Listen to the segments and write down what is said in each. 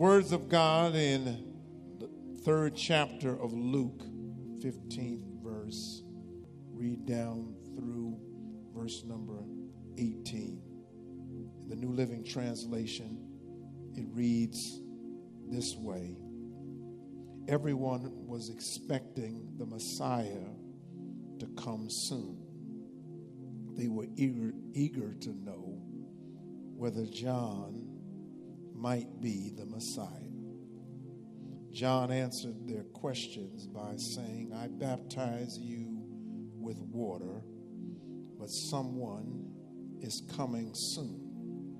Words of God in the third chapter of Luke, 15th verse, read down through verse number 18. In the New Living Translation, it reads this way Everyone was expecting the Messiah to come soon. They were eager, eager to know whether John might be the Messiah. John answered their questions by saying, I baptize you with water, but someone is coming soon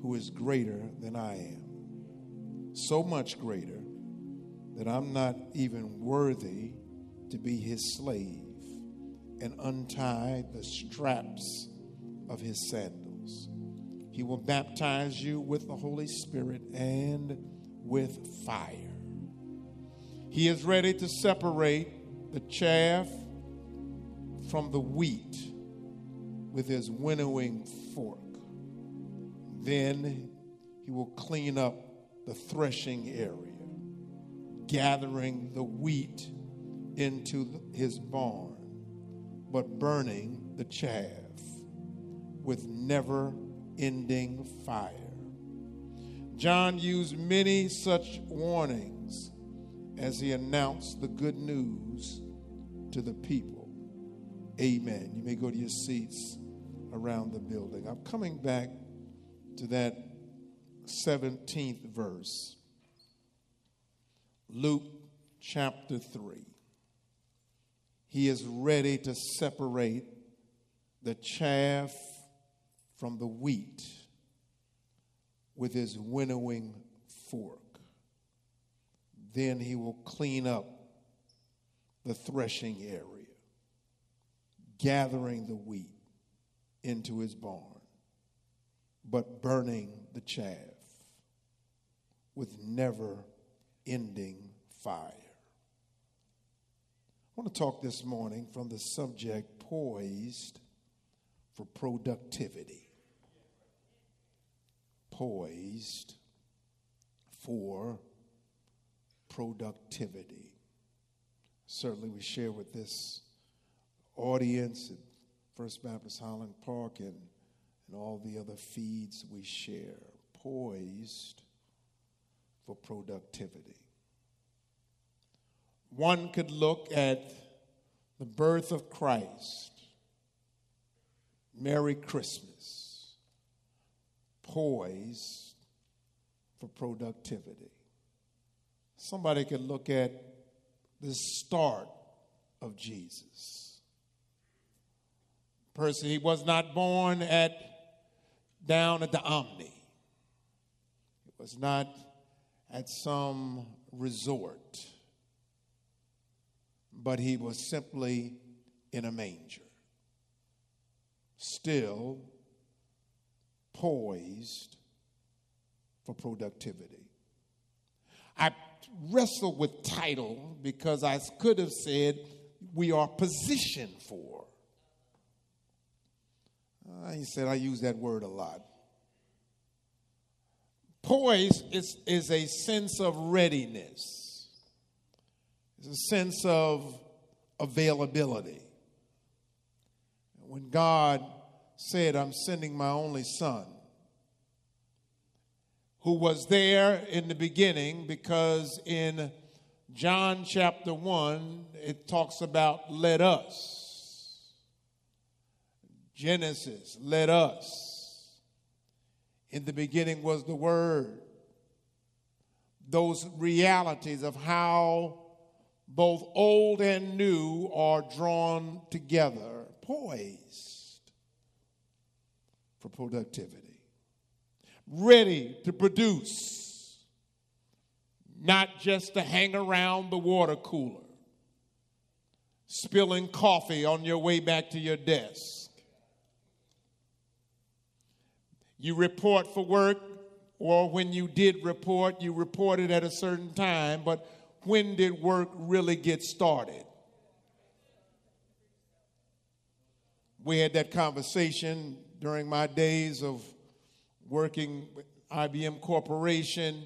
who is greater than I am. So much greater that I'm not even worthy to be his slave and untie the straps of his sandals. He will baptize you with the Holy Spirit and with fire. He is ready to separate the chaff from the wheat with his winnowing fork. Then he will clean up the threshing area, gathering the wheat into his barn, but burning the chaff with never ending fire. John used many such warnings as he announced the good news to the people. Amen. You may go to your seats around the building. I'm coming back to that 17th verse. Luke chapter 3. He is ready to separate the chaff from the wheat with his winnowing fork. Then he will clean up the threshing area, gathering the wheat into his barn, but burning the chaff with never ending fire. I want to talk this morning from the subject poised for productivity. Poised for productivity. Certainly, we share with this audience at First Baptist Highland Park and, and all the other feeds we share. Poised for productivity. One could look at the birth of Christ Merry Christmas, poised for productivity. Somebody could look at the start of Jesus. Person, he was not born at down at the Omni. He was not at some resort, but he was simply in a manger still poised for productivity. I wrestled with title because I could have said we are positioned for. Uh, he said I use that word a lot. Poise is, is a sense of readiness. It's a sense of availability. When God said, I'm sending my only son, who was there in the beginning because in John chapter 1, it talks about let us. Genesis, let us. In the beginning was the Word. those realities of how both old and new are drawn together, poised for productivity, ready to produce, not just to hang around the water cooler, spilling coffee on your way back to your desk. You report for work, or when you did report, you reported at a certain time, but when did work really get started? We had that conversation during my days of working with IBM Corporation.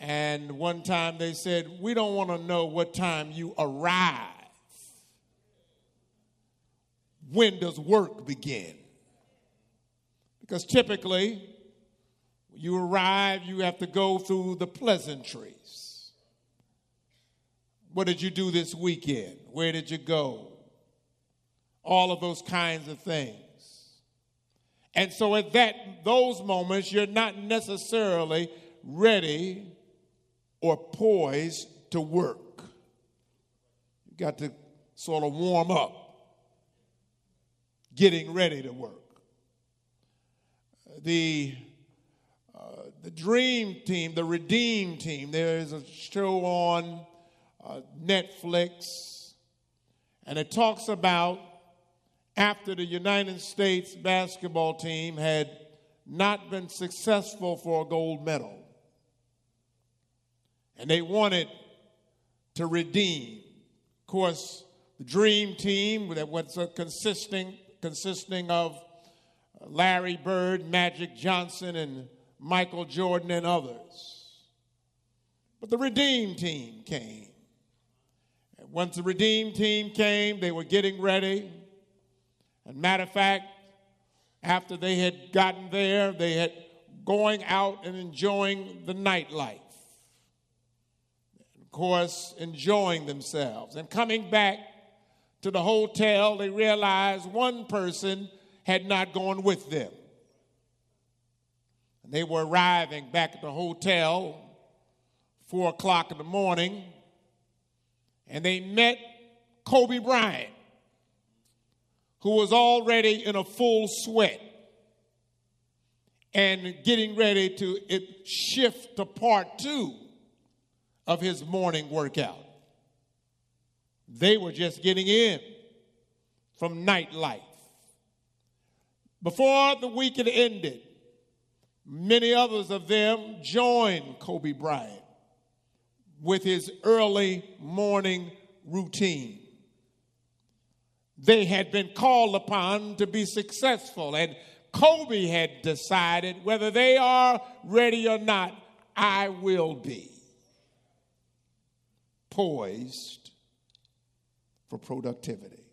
And one time they said, We don't want to know what time you arrive. When does work begin? Because typically, you arrive, you have to go through the pleasantries. What did you do this weekend? Where did you go? All of those kinds of things. And so at that those moments you're not necessarily ready or poised to work. You got to sort of warm up getting ready to work. The uh, the Dream Team, the Redeem Team. There is a show on uh, Netflix, and it talks about after the United States basketball team had not been successful for a gold medal, and they wanted to redeem. Of course, the Dream Team that was consisting consisting of Larry Bird, Magic Johnson, and Michael Jordan, and others. But the Redeem team came. And once the Redeem team came, they were getting ready. And matter of fact, after they had gotten there, they had going out and enjoying the nightlife. Of course, enjoying themselves. And coming back to the hotel, they realized one person had not gone with them. And they were arriving back at the hotel, four o'clock in the morning, and they met Kobe Bryant, who was already in a full sweat and getting ready to shift to part two of his morning workout. They were just getting in from nightlife. Before the weekend ended, many others of them joined Kobe Bryant with his early morning routine. They had been called upon to be successful, and Kobe had decided whether they are ready or not, I will be poised for productivity.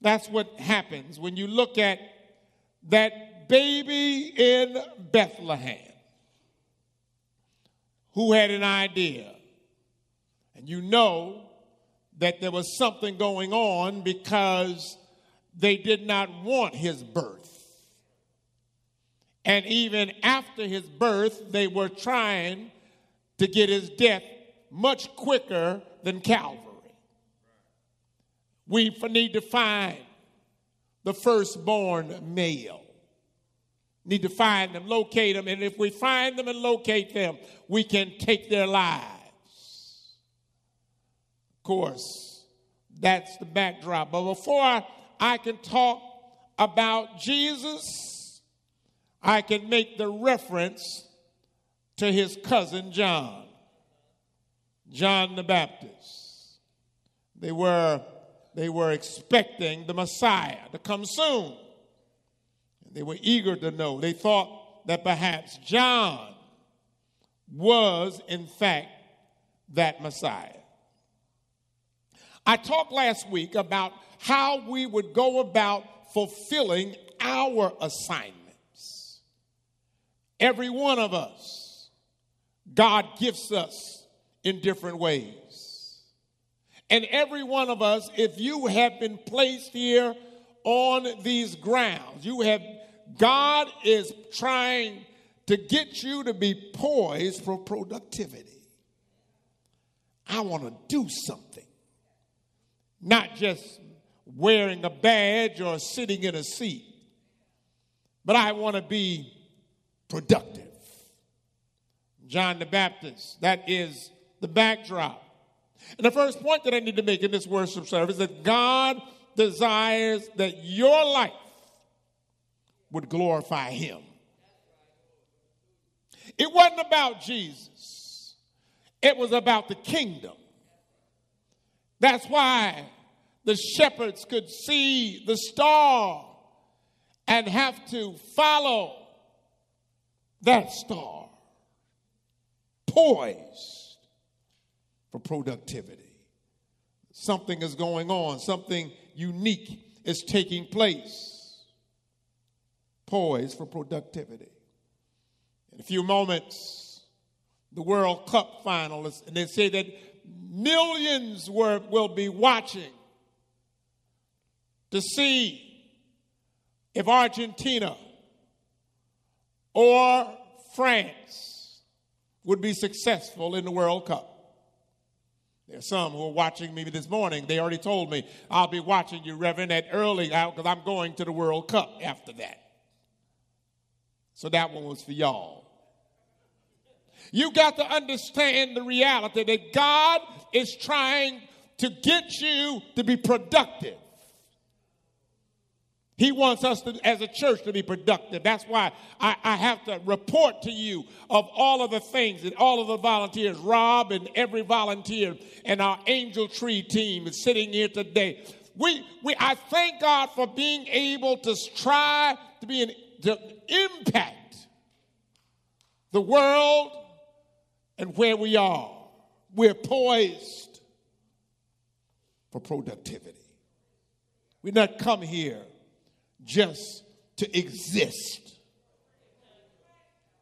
That's what happens when you look at that baby in Bethlehem who had an idea. And you know that there was something going on because they did not want his birth. And even after his birth, they were trying to get his death much quicker than Calvary. We need to find the firstborn male. Need to find them, locate them, and if we find them and locate them, we can take their lives. Course, that's the backdrop. But before I can talk about Jesus, I can make the reference to his cousin John, John the Baptist. They were they were expecting the Messiah to come soon. They were eager to know. They thought that perhaps John was, in fact, that Messiah. I talked last week about how we would go about fulfilling our assignments. Every one of us, God gifts us in different ways. And every one of us, if you have been placed here on these grounds, you have, God is trying to get you to be poised for productivity. I want to do something, not just wearing a badge or sitting in a seat, but I want to be productive. John the Baptist, that is the backdrop. And the first point that I need to make in this worship service is that God desires that your life would glorify Him. It wasn't about Jesus, it was about the kingdom. That's why the shepherds could see the star and have to follow that star, poised for productivity. Something is going on, something unique is taking place, poised for productivity. In a few moments, the World Cup finalists, and they say that millions were, will be watching to see if Argentina or France would be successful in the World Cup. There's some who are watching me this morning. They already told me, I'll be watching you, Reverend, at early out because I'm going to the World Cup after that. So that one was for y'all. You got to understand the reality that God is trying to get you to be productive. He wants us to, as a church to be productive. That's why I, I, have to report to you of all of the things and all of the volunteers. Rob and every volunteer and our angel tree team is sitting here today. We, we, I thank God for being able to try to be an, to impact the world and where we are. We're poised for productivity. We not come here just to exist.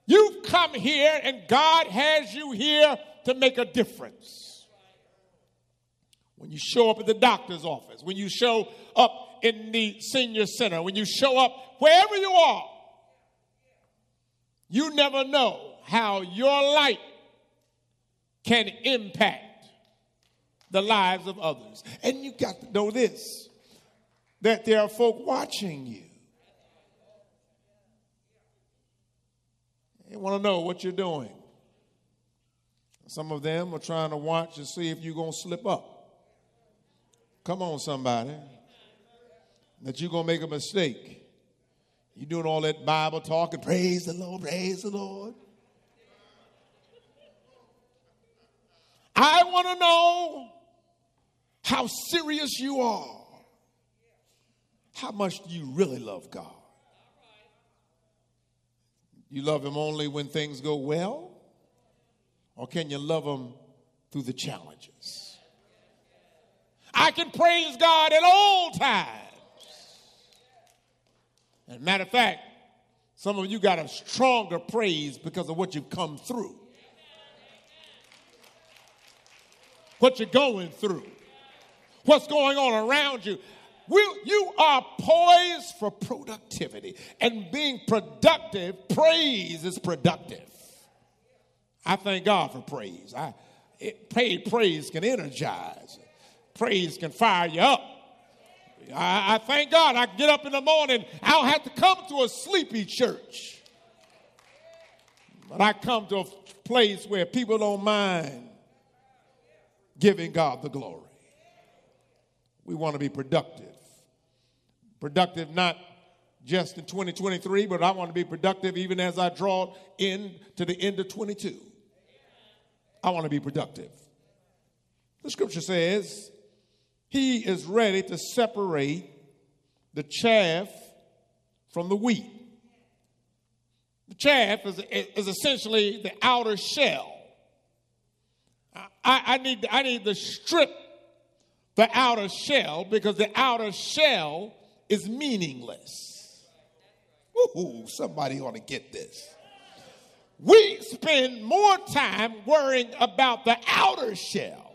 You've come here and God has you here to make a difference. When you show up at the doctor's office, when you show up in the senior center, when you show up wherever you are, you never know how your light can impact the lives of others. And you got to know this that there are folk watching you. They want to know what you're doing. Some of them are trying to watch and see if you're going to slip up. Come on, somebody. That you're going to make a mistake. You're doing all that Bible talking, praise the Lord, praise the Lord. I want to know how serious you are. How much do you really love God? You love Him only when things go well? Or can you love Him through the challenges? I can praise God at all times. And matter of fact, some of you got a stronger praise because of what you've come through. What you're going through. What's going on around you. We, you are poised for productivity. And being productive, praise is productive. I thank God for praise. I, it, paid praise can energize, praise can fire you up. I, I thank God I get up in the morning, I don't have to come to a sleepy church. But I come to a place where people don't mind giving God the glory. We want to be productive. Productive not just in 2023, but I want to be productive even as I draw in to the end of 22. I want to be productive. The scripture says, He is ready to separate the chaff from the wheat. The chaff is, is essentially the outer shell. I, I, need, I need to strip the outer shell because the outer shell is meaningless. Ooh, somebody ought to get this. We spend more time worrying about the outer shell.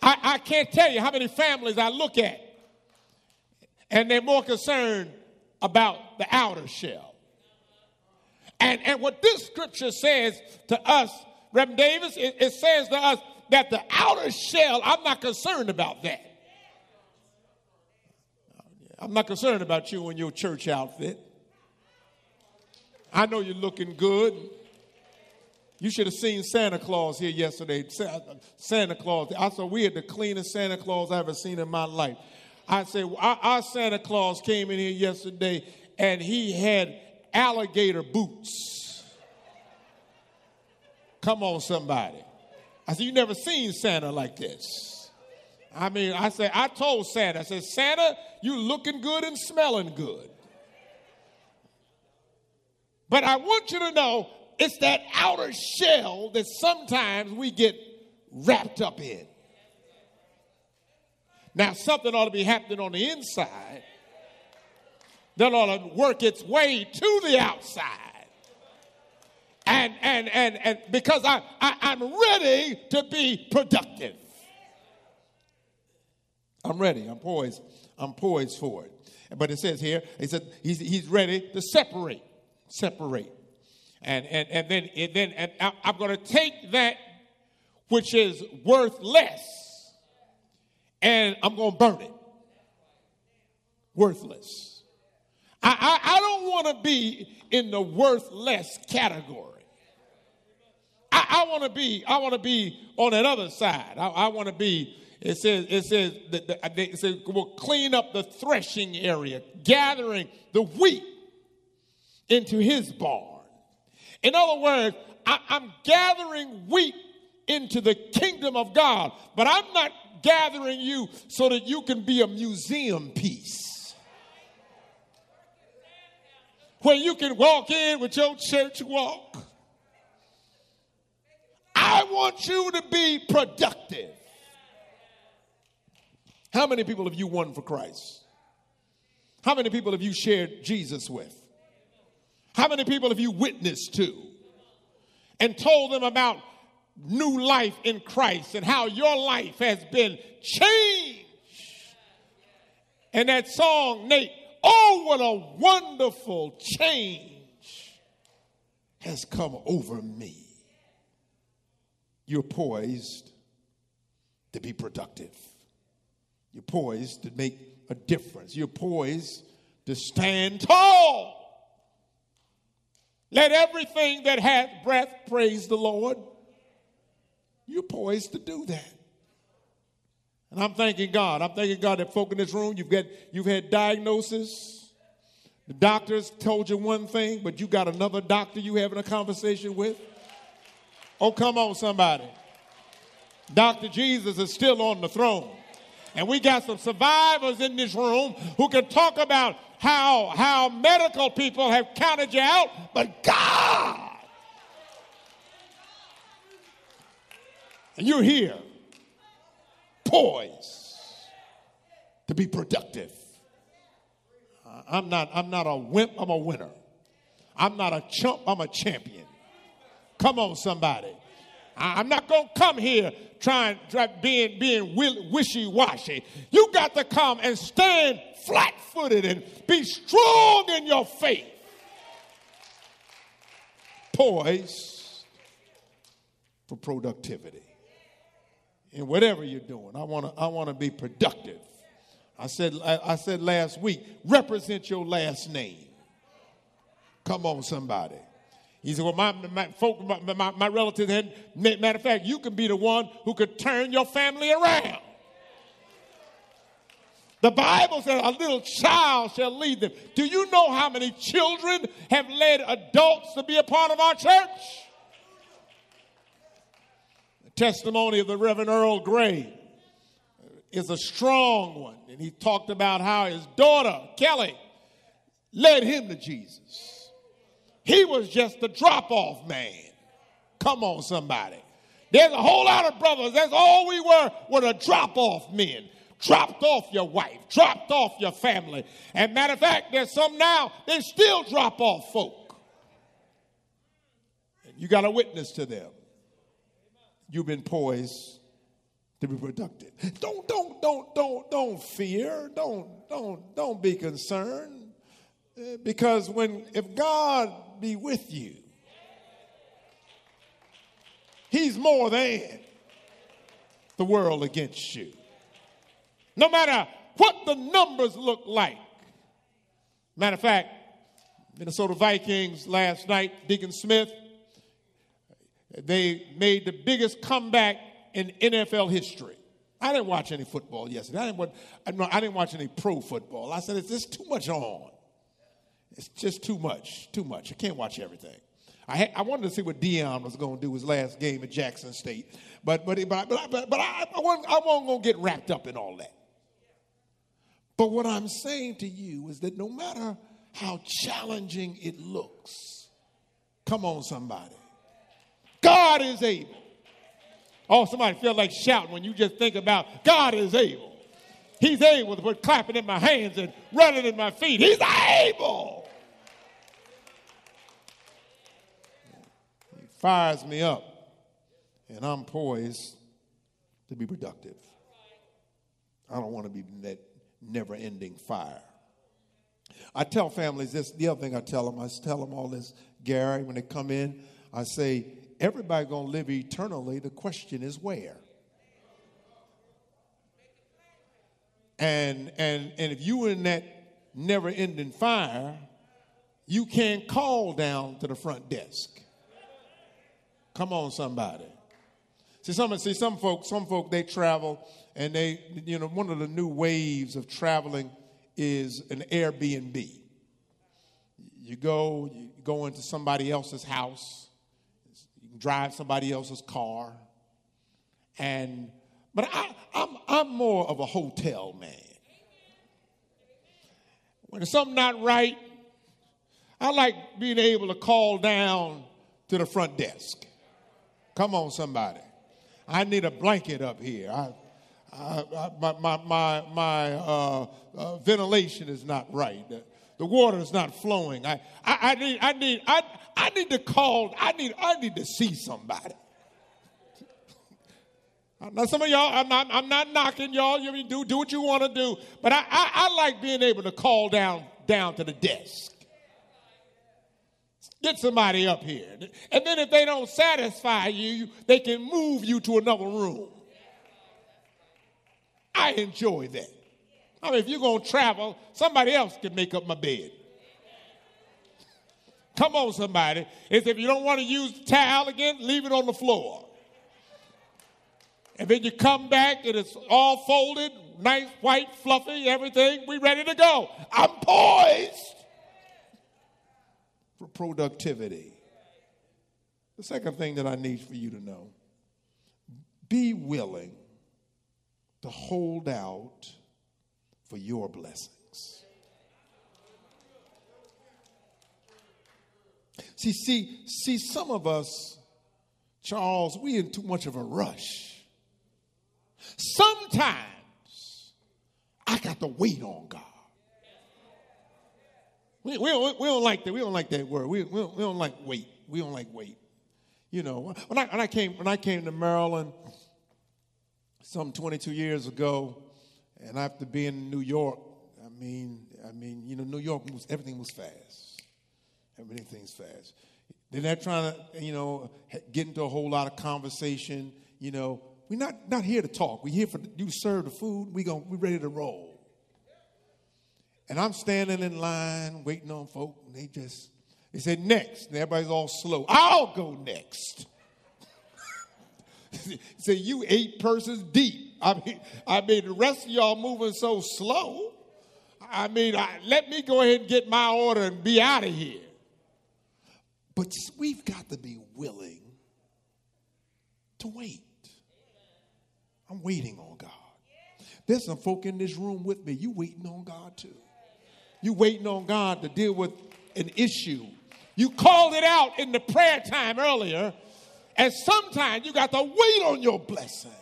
I, I can't tell you how many families I look at, and they're more concerned about the outer shell. And, and what this scripture says to us, Reverend Davis, it, it says to us that the outer shell, I'm not concerned about that. I'm not concerned about you and your church outfit. I know you're looking good. You should have seen Santa Claus here yesterday. Santa Claus. I saw we had the cleanest Santa Claus I ever seen in my life. I said, our Santa Claus came in here yesterday and he had alligator boots. Come on, somebody. I said, You never seen Santa like this. I mean, I said, I told Santa, I said, Santa, you looking good and smelling good. But I want you to know it's that outer shell that sometimes we get wrapped up in. Now, something ought to be happening on the inside that ought to work its way to the outside. And, and, and, and because I, I, I'm ready to be productive. I'm ready. I'm poised. I'm poised for it. But it says here, he said he's, he's ready to separate. Separate. And, and, and then, and then and I'm going to take that which is worth less and I'm going to burn it. Worthless. I, I, I don't want to be in the worthless category. I, I want to be, I want to be on that other side. I, I want to be, it says, it says, that it says, we'll clean up the threshing area, gathering the wheat into his barn. In other words, I, I'm gathering wheat into the kingdom of God, but I'm not gathering you so that you can be a museum piece. Where you can walk in with your church walk. I want you to be productive. How many people have you won for Christ? How many people have you shared Jesus with? How many people have you witnessed to and told them about new life in Christ and how your life has been changed? And that song, Nate, oh, what a wonderful change has come over me. You're poised to be productive. You're poised to make a difference. You're poised to stand tall. Let everything that hath breath praise the Lord. You're poised to do that. And I'm thanking God. I'm thanking God that folk in this room, you've got you've had diagnosis. The doctors told you one thing, but you got another doctor you having a conversation with. Oh, come on, somebody. Dr. Jesus is still on the throne. And we got some survivors in this room who can talk about how, how medical people have counted you out, but God. And you're here, poised to be productive. I'm not, I'm not a wimp, I'm a winner. I'm not a chump, I'm a champion. Come on, somebody. I'm not going to come here trying, try, being, being wishy washy. You got to come and stand flat footed and be strong in your faith. Poise for productivity. In whatever you're doing, I want to I want to be productive. I said I, said last week, represent your last name. Come on, somebody. He said, Well, my, my, folk, my, my, my relatives matter of fact, you can be the one who could turn your family around. The Bible says a little child shall lead them. Do you know how many children have led adults to be a part of our church? Testimony of the Reverend Earl Gray is a strong one. And he talked about how his daughter, Kelly, led him to Jesus. He was just the drop off man. Come on, somebody. There's a whole lot of brothers. That's all we were, were the drop off men. Dropped off your wife, dropped off your family. And matter of fact, there's some now, they still drop off folk. And you got a witness to them. You've been poised to be productive. Don't, don't, don't, don't, don't fear. Don't, don't, don't be concerned. Uh, Because when if God be with you, He's more than the world against you. No matter what the numbers look like. Matter of fact, Minnesota Vikings last night, Deacon Smith, they made the biggest comeback in NFL history. I didn't watch any football yesterday. I didn't, watch, I didn't watch any pro football. I said, it's just too much on. It's just too much, too much. I can't watch everything. I, I wanted to see what Deion was going to do his last game at Jackson State, but but but, but, but, but I, I, wasn't, I wasn't going to get wrapped up in all that. But what I'm saying to you is that no matter how challenging it looks, come on, somebody, God is able. Oh, somebody feel like shouting when you just think about God is able. He's able to put clapping in my hands and running in my feet. He's able. He fires me up, and I'm poised to be productive. I don't want to be that never ending fire. I tell families this, the other thing I tell them, I tell them all this, Gary, when they come in, I say, everybody gonna live eternally. The question is where. And and and if you in that never ending fire, you can't call down to the front desk. Come on, somebody. See, some see some folks, some folk they travel and they, you know, one of the new waves of traveling is an Airbnb. You go, you go into somebody else's house, drive somebody else's car, and but I, I'm I'm more of a hotel man. When something not right, I like being able to call down to the front desk. Come on, somebody. I need a blanket up here. I, I, I, my my, my, my uh, uh, ventilation is not right. The, water is not flowing. I, I, I, need, I, need, I, I need to call, I need, I need to see somebody. Now, some of y'all, I'm not, I'm not knocking y'all. You do, do what you want to do. But I, I, I like being able to call down, down to the desk. Get somebody up here. And then if they don't satisfy you, they can move you to another room. I enjoy that. I mean, if you're going to travel, somebody else can make up my bed. Come on, somebody. It's if you don't want to use the towel again, leave it on the floor. And then you come back and it's all folded, nice, white, fluffy, everything. We ready to go. I'm poised for productivity. The second thing that I need for you to know be willing to hold out for your blessings. See, see, see, some of us, Charles, we in too much of a rush. Sometimes I got to wait on God. We, we, don't, we don't like that. We don't like that word. We, we, don't, we don't like wait. We don't like wait. You know, when I, when I came when I came to Maryland some 22 years ago, and after being in New York, I mean, I mean, you know, New York was everything was fast. Everything's fast. They're not trying to, you know, get into a whole lot of conversation. You know, we're not not here to talk. We're here for you serve the food. We going we ready to roll. And I'm standing in line waiting on folk, and they just they said next, and everybody's all slow. I'll go next. Say you eight persons deep. I mean, I mean the rest of y'all moving so slow. I mean, I, let me go ahead and get my order and be out of here. But we've got to be willing to wait. I'm waiting on God. There's some folk in this room with me. You waiting on God too. You waiting on God to deal with an issue. You called it out in the prayer time earlier, and sometimes you got to wait on your blessings.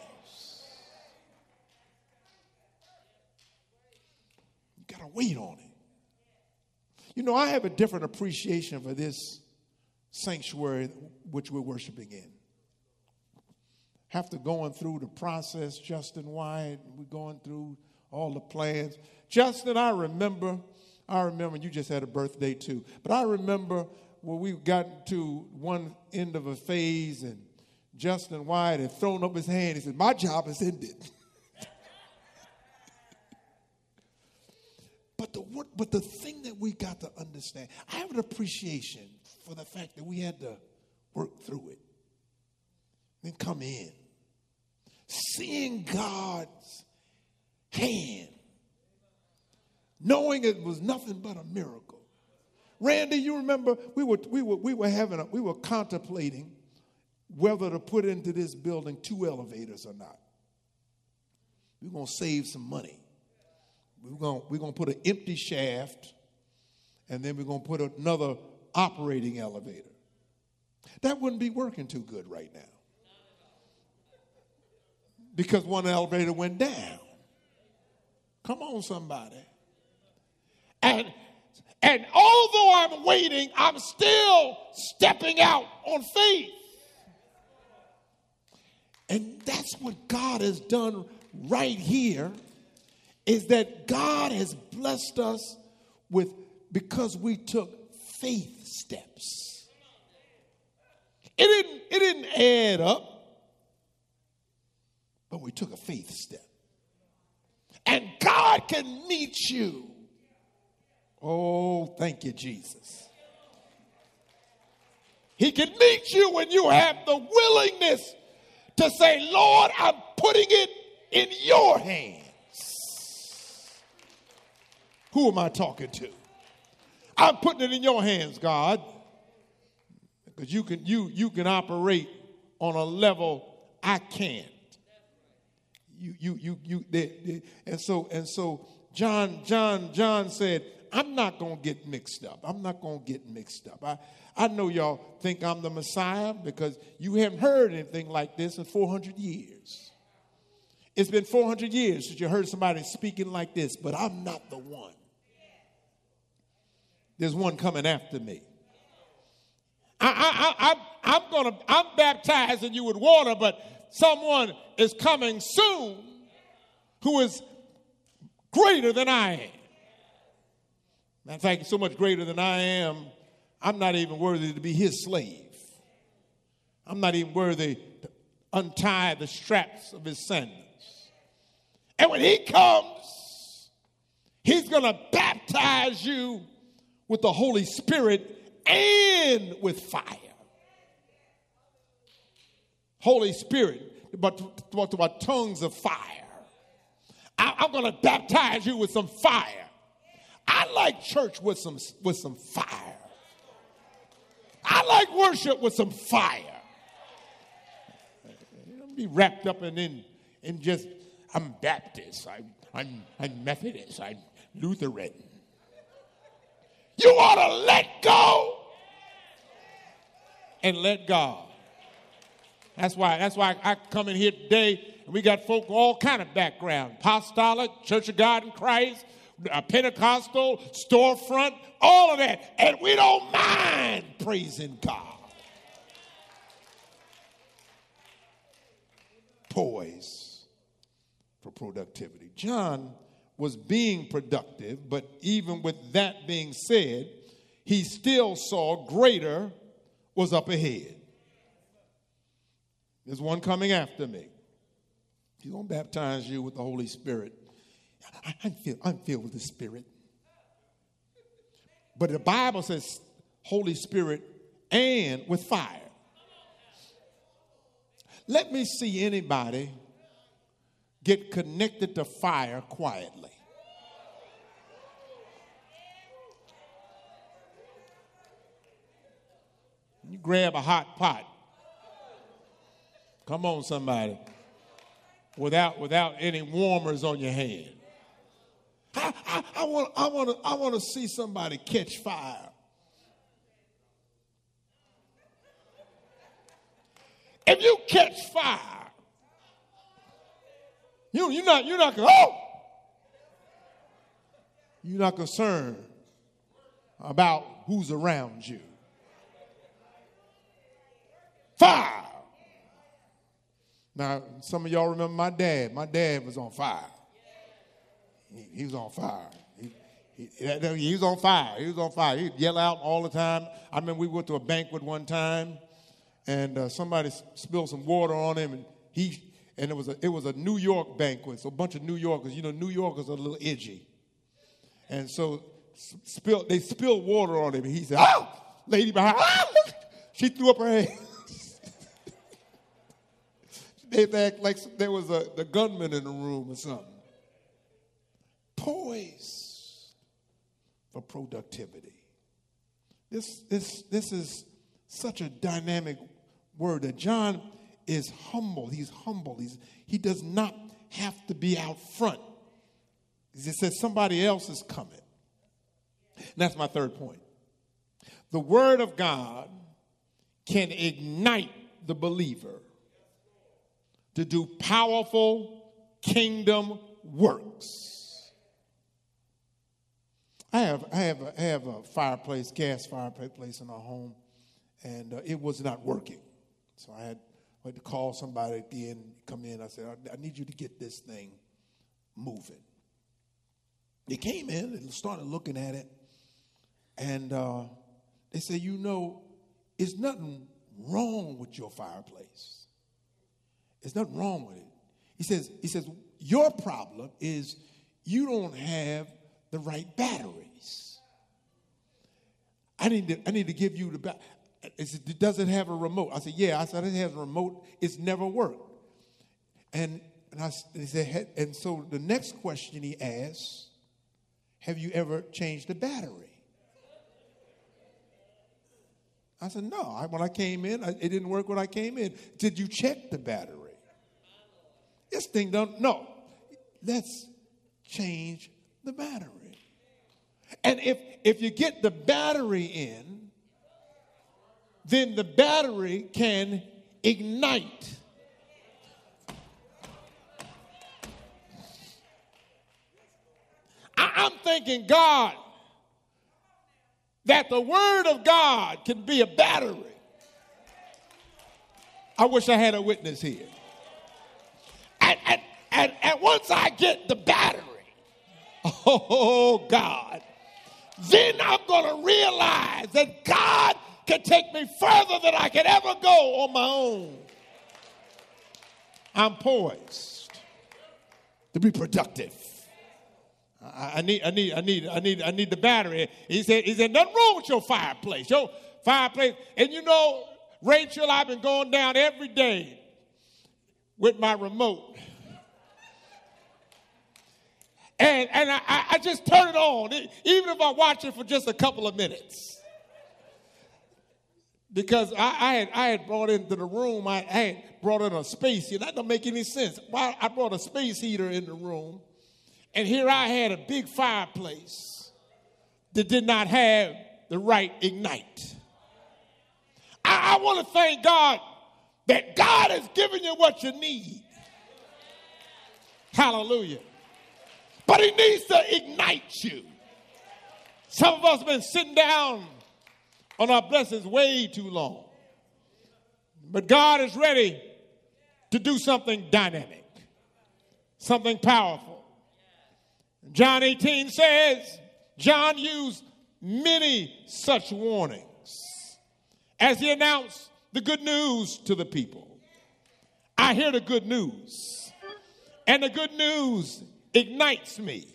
You got to wait on it. You know, I have a different appreciation for this sanctuary which we're worshiping in. After going through the process, Justin White, we're going through all the plans. Justin, I remember I remember you just had a birthday too. But I remember when we got to one end of a phase and Justin White had thrown up his hand. He said, My job is ended. but, the, but the thing that we got to understand, I have an appreciation for the fact that we had to work through it, then come in. Seeing God's hand, knowing it was nothing but a miracle. Randy, you remember we were, we were, we were having a, we were contemplating whether to put into this building two elevators or not. We're to save some money. We're gonna, we're to put an empty shaft and then we're to put another operating elevator. That wouldn't be working too good right now. Because one elevator went down. Come on, somebody. And and although I'm waiting, I'm still stepping out on faith. And that's what God has done right here is that God has blessed us with because we took faith steps. It didn't, it didn't add up, but we took a faith step. And God can meet you. Oh, thank you, Jesus. He can meet you when you have the willingness to say, Lord, I'm putting it in your hands. Who am I talking to? I'm putting it in your hands, God. Because you can you you can operate on a level I can't. You you you you they, they, and so and so John John John said, I'm not going to get mixed up. I'm not going to get mixed up. I I know y'all think I'm the Messiah because you haven't heard anything like this in 400 years. It's been 400 years since you heard somebody speaking like this, but I'm not the one. There's one coming after me. I, I, I, I'm gonna, I'm baptizing you with water, but someone is coming soon who is greater than I am. In fact, so much greater than I am I'm not even worthy to be his slave. I'm not even worthy to untie the straps of his sandals. And when he comes, he's going to baptize you with the Holy Spirit and with fire. Holy Spirit, but about tongues of fire. I'm going to baptize you with some fire. I like church with some with some fire. I like worship with some fire. Don't be wrapped up in, in, in just, I'm Baptist, I'm, I'm, I'm Methodist, I'm Lutheran. You ought to let go and let God. That's why, that's why I come in here today and we got folk all kind of background. Apostolic, Church of God in Christ, Pentecostal, storefront, all of that. And we don't mind praising God. Poise for productivity. John was being productive, but even with that being said, he still saw greater was up ahead. There's one coming after me. He's going to baptize you with the Holy Spirit I, am filled, I'm filled with the Spirit. But the Bible says Holy Spirit and with fire. Let me see anybody get connected to fire quietly. You grab a hot pot. Come on, somebody. Without, without any warmers on your hand. I, I, I, want, I, want to, I want to see somebody catch fire. If you catch fire, you, you're not, you're not, oh! You're not concerned about who's around you. Fire. Now, some of y'all remember my dad. My dad was on fire. He, he was on fire. He, He, he was on fire. He was on fire. He'd yell out all the time. I remember we went to a banquet one time, and uh, somebody spilled some water on him, and he and it was a it was a New York banquet, so a bunch of New Yorkers. You know, New Yorkers are a little edgy, and so spilled they spilled water on him. And he said, "Oh, lady behind!" she threw up her hands. they act like there was a the gunman in the room or something. Poise for productivity. This, this, this is such a dynamic word that John is humble. He's humble. He's, he does not have to be out front. He says somebody else is coming. And that's my third point. The Word of God can ignite the believer to do powerful kingdom works. I have, I have, a, I have a fireplace, gas fireplace in our home, and uh, it was not working. So I had, I had to call somebody at the end, come in. I said, I, I need you to get this thing moving. They came in and started looking at it, and uh, they said, You know, it's nothing wrong with your fireplace. There's nothing wrong with it. He says, he says, Your problem is you don't have the right batteries. I need to, I need to give you the battery. Said, does it have a remote? I said, yeah. I said, it has a remote. It's never worked. And, and I he said, and so the next question he asked, have you ever changed the battery? I said, no. I, when I came in, I, it didn't work when I came in. Did you check the battery? This thing don't, no. Let's change the battery. And if, if you get the battery in, then the battery can ignite. I, am thinking, God, that the Word of God can be a battery. I wish I had a witness here. And, and, and, and once I get the battery, oh God, then I'm going to realize that God can take me further than I could ever go on my own. I'm poised to be productive. I, need, I need, I need, I need, I need the battery. He said, he said, nothing wrong with your fireplace. Your fireplace. And you know, Rachel, I've been going down every day with my remote and, and I, I just turn it on, even if I watch it for just a couple of minutes. Because I, I had, I had brought into the room, I, I had brought in a space heater. That don't make any sense. Why I brought a space heater in the room, and here I had a big fireplace that did not have the right ignite. I, I want to thank God that God has given you what you need. Hallelujah but he needs to ignite you. Some of us have been sitting down on our blessings way too long. But God is ready to do something dynamic, something powerful. John 18 says, John used many such warnings as he announced the good news to the people. I hear the good news. And the good news ignites me.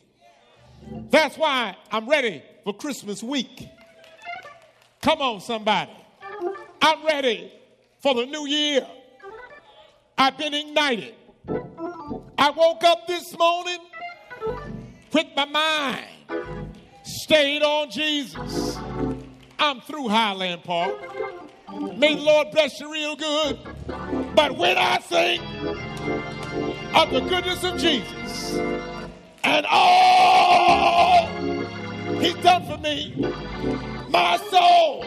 That's why I'm ready for Christmas week. Come on, somebody. I'm ready for the new year. I've been ignited. I woke up this morning with my mind stayed on Jesus. I'm through Highland Park. May the Lord bless you real good. But when I think of the goodness of Jesus and all he's done for me, my soul,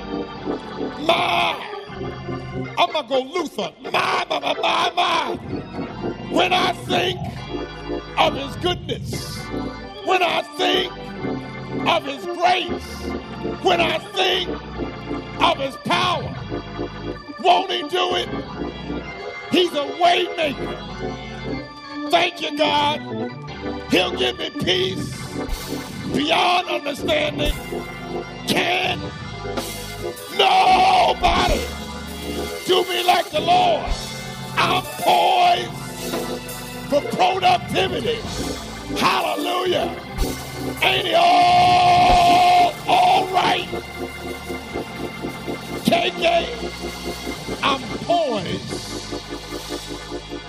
my, I'm to go Luther, my, my, my, my, my. When I think of his goodness, when I think of his grace, when I think of his power, won't he do it? He's a way maker. Thank you, God. He'll give me peace beyond understanding. Can nobody do me like the Lord? I'm poised for productivity. Hallelujah. Ain't it all, all right? KK, I'm poised.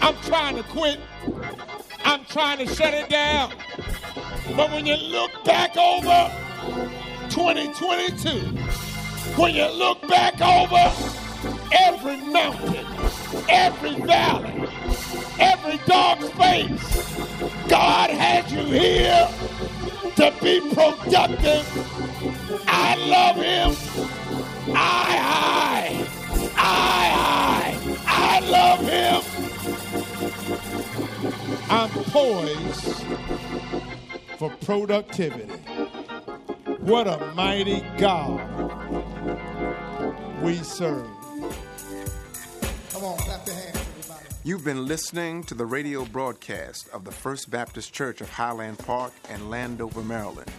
I'm trying to quit. I'm trying to shut it down. But when you look back over 2022, when you look back over every mountain, every valley, every dark space, God had you here to be productive. I love him. I, I, I, I, I love him. I'm poised for productivity. What a mighty God we serve. Come on, clap your hands, everybody. You've been listening to the radio broadcast of the First Baptist Church of Highland Park and Landover, Maryland.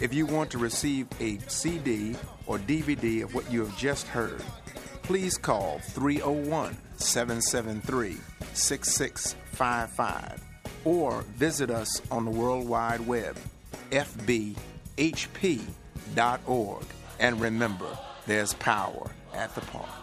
If you want to receive a CD or DVD of what you have just heard, please call 301 773 6655 or visit us on the World Wide Web, fbhp.org. And remember, there's power at the park.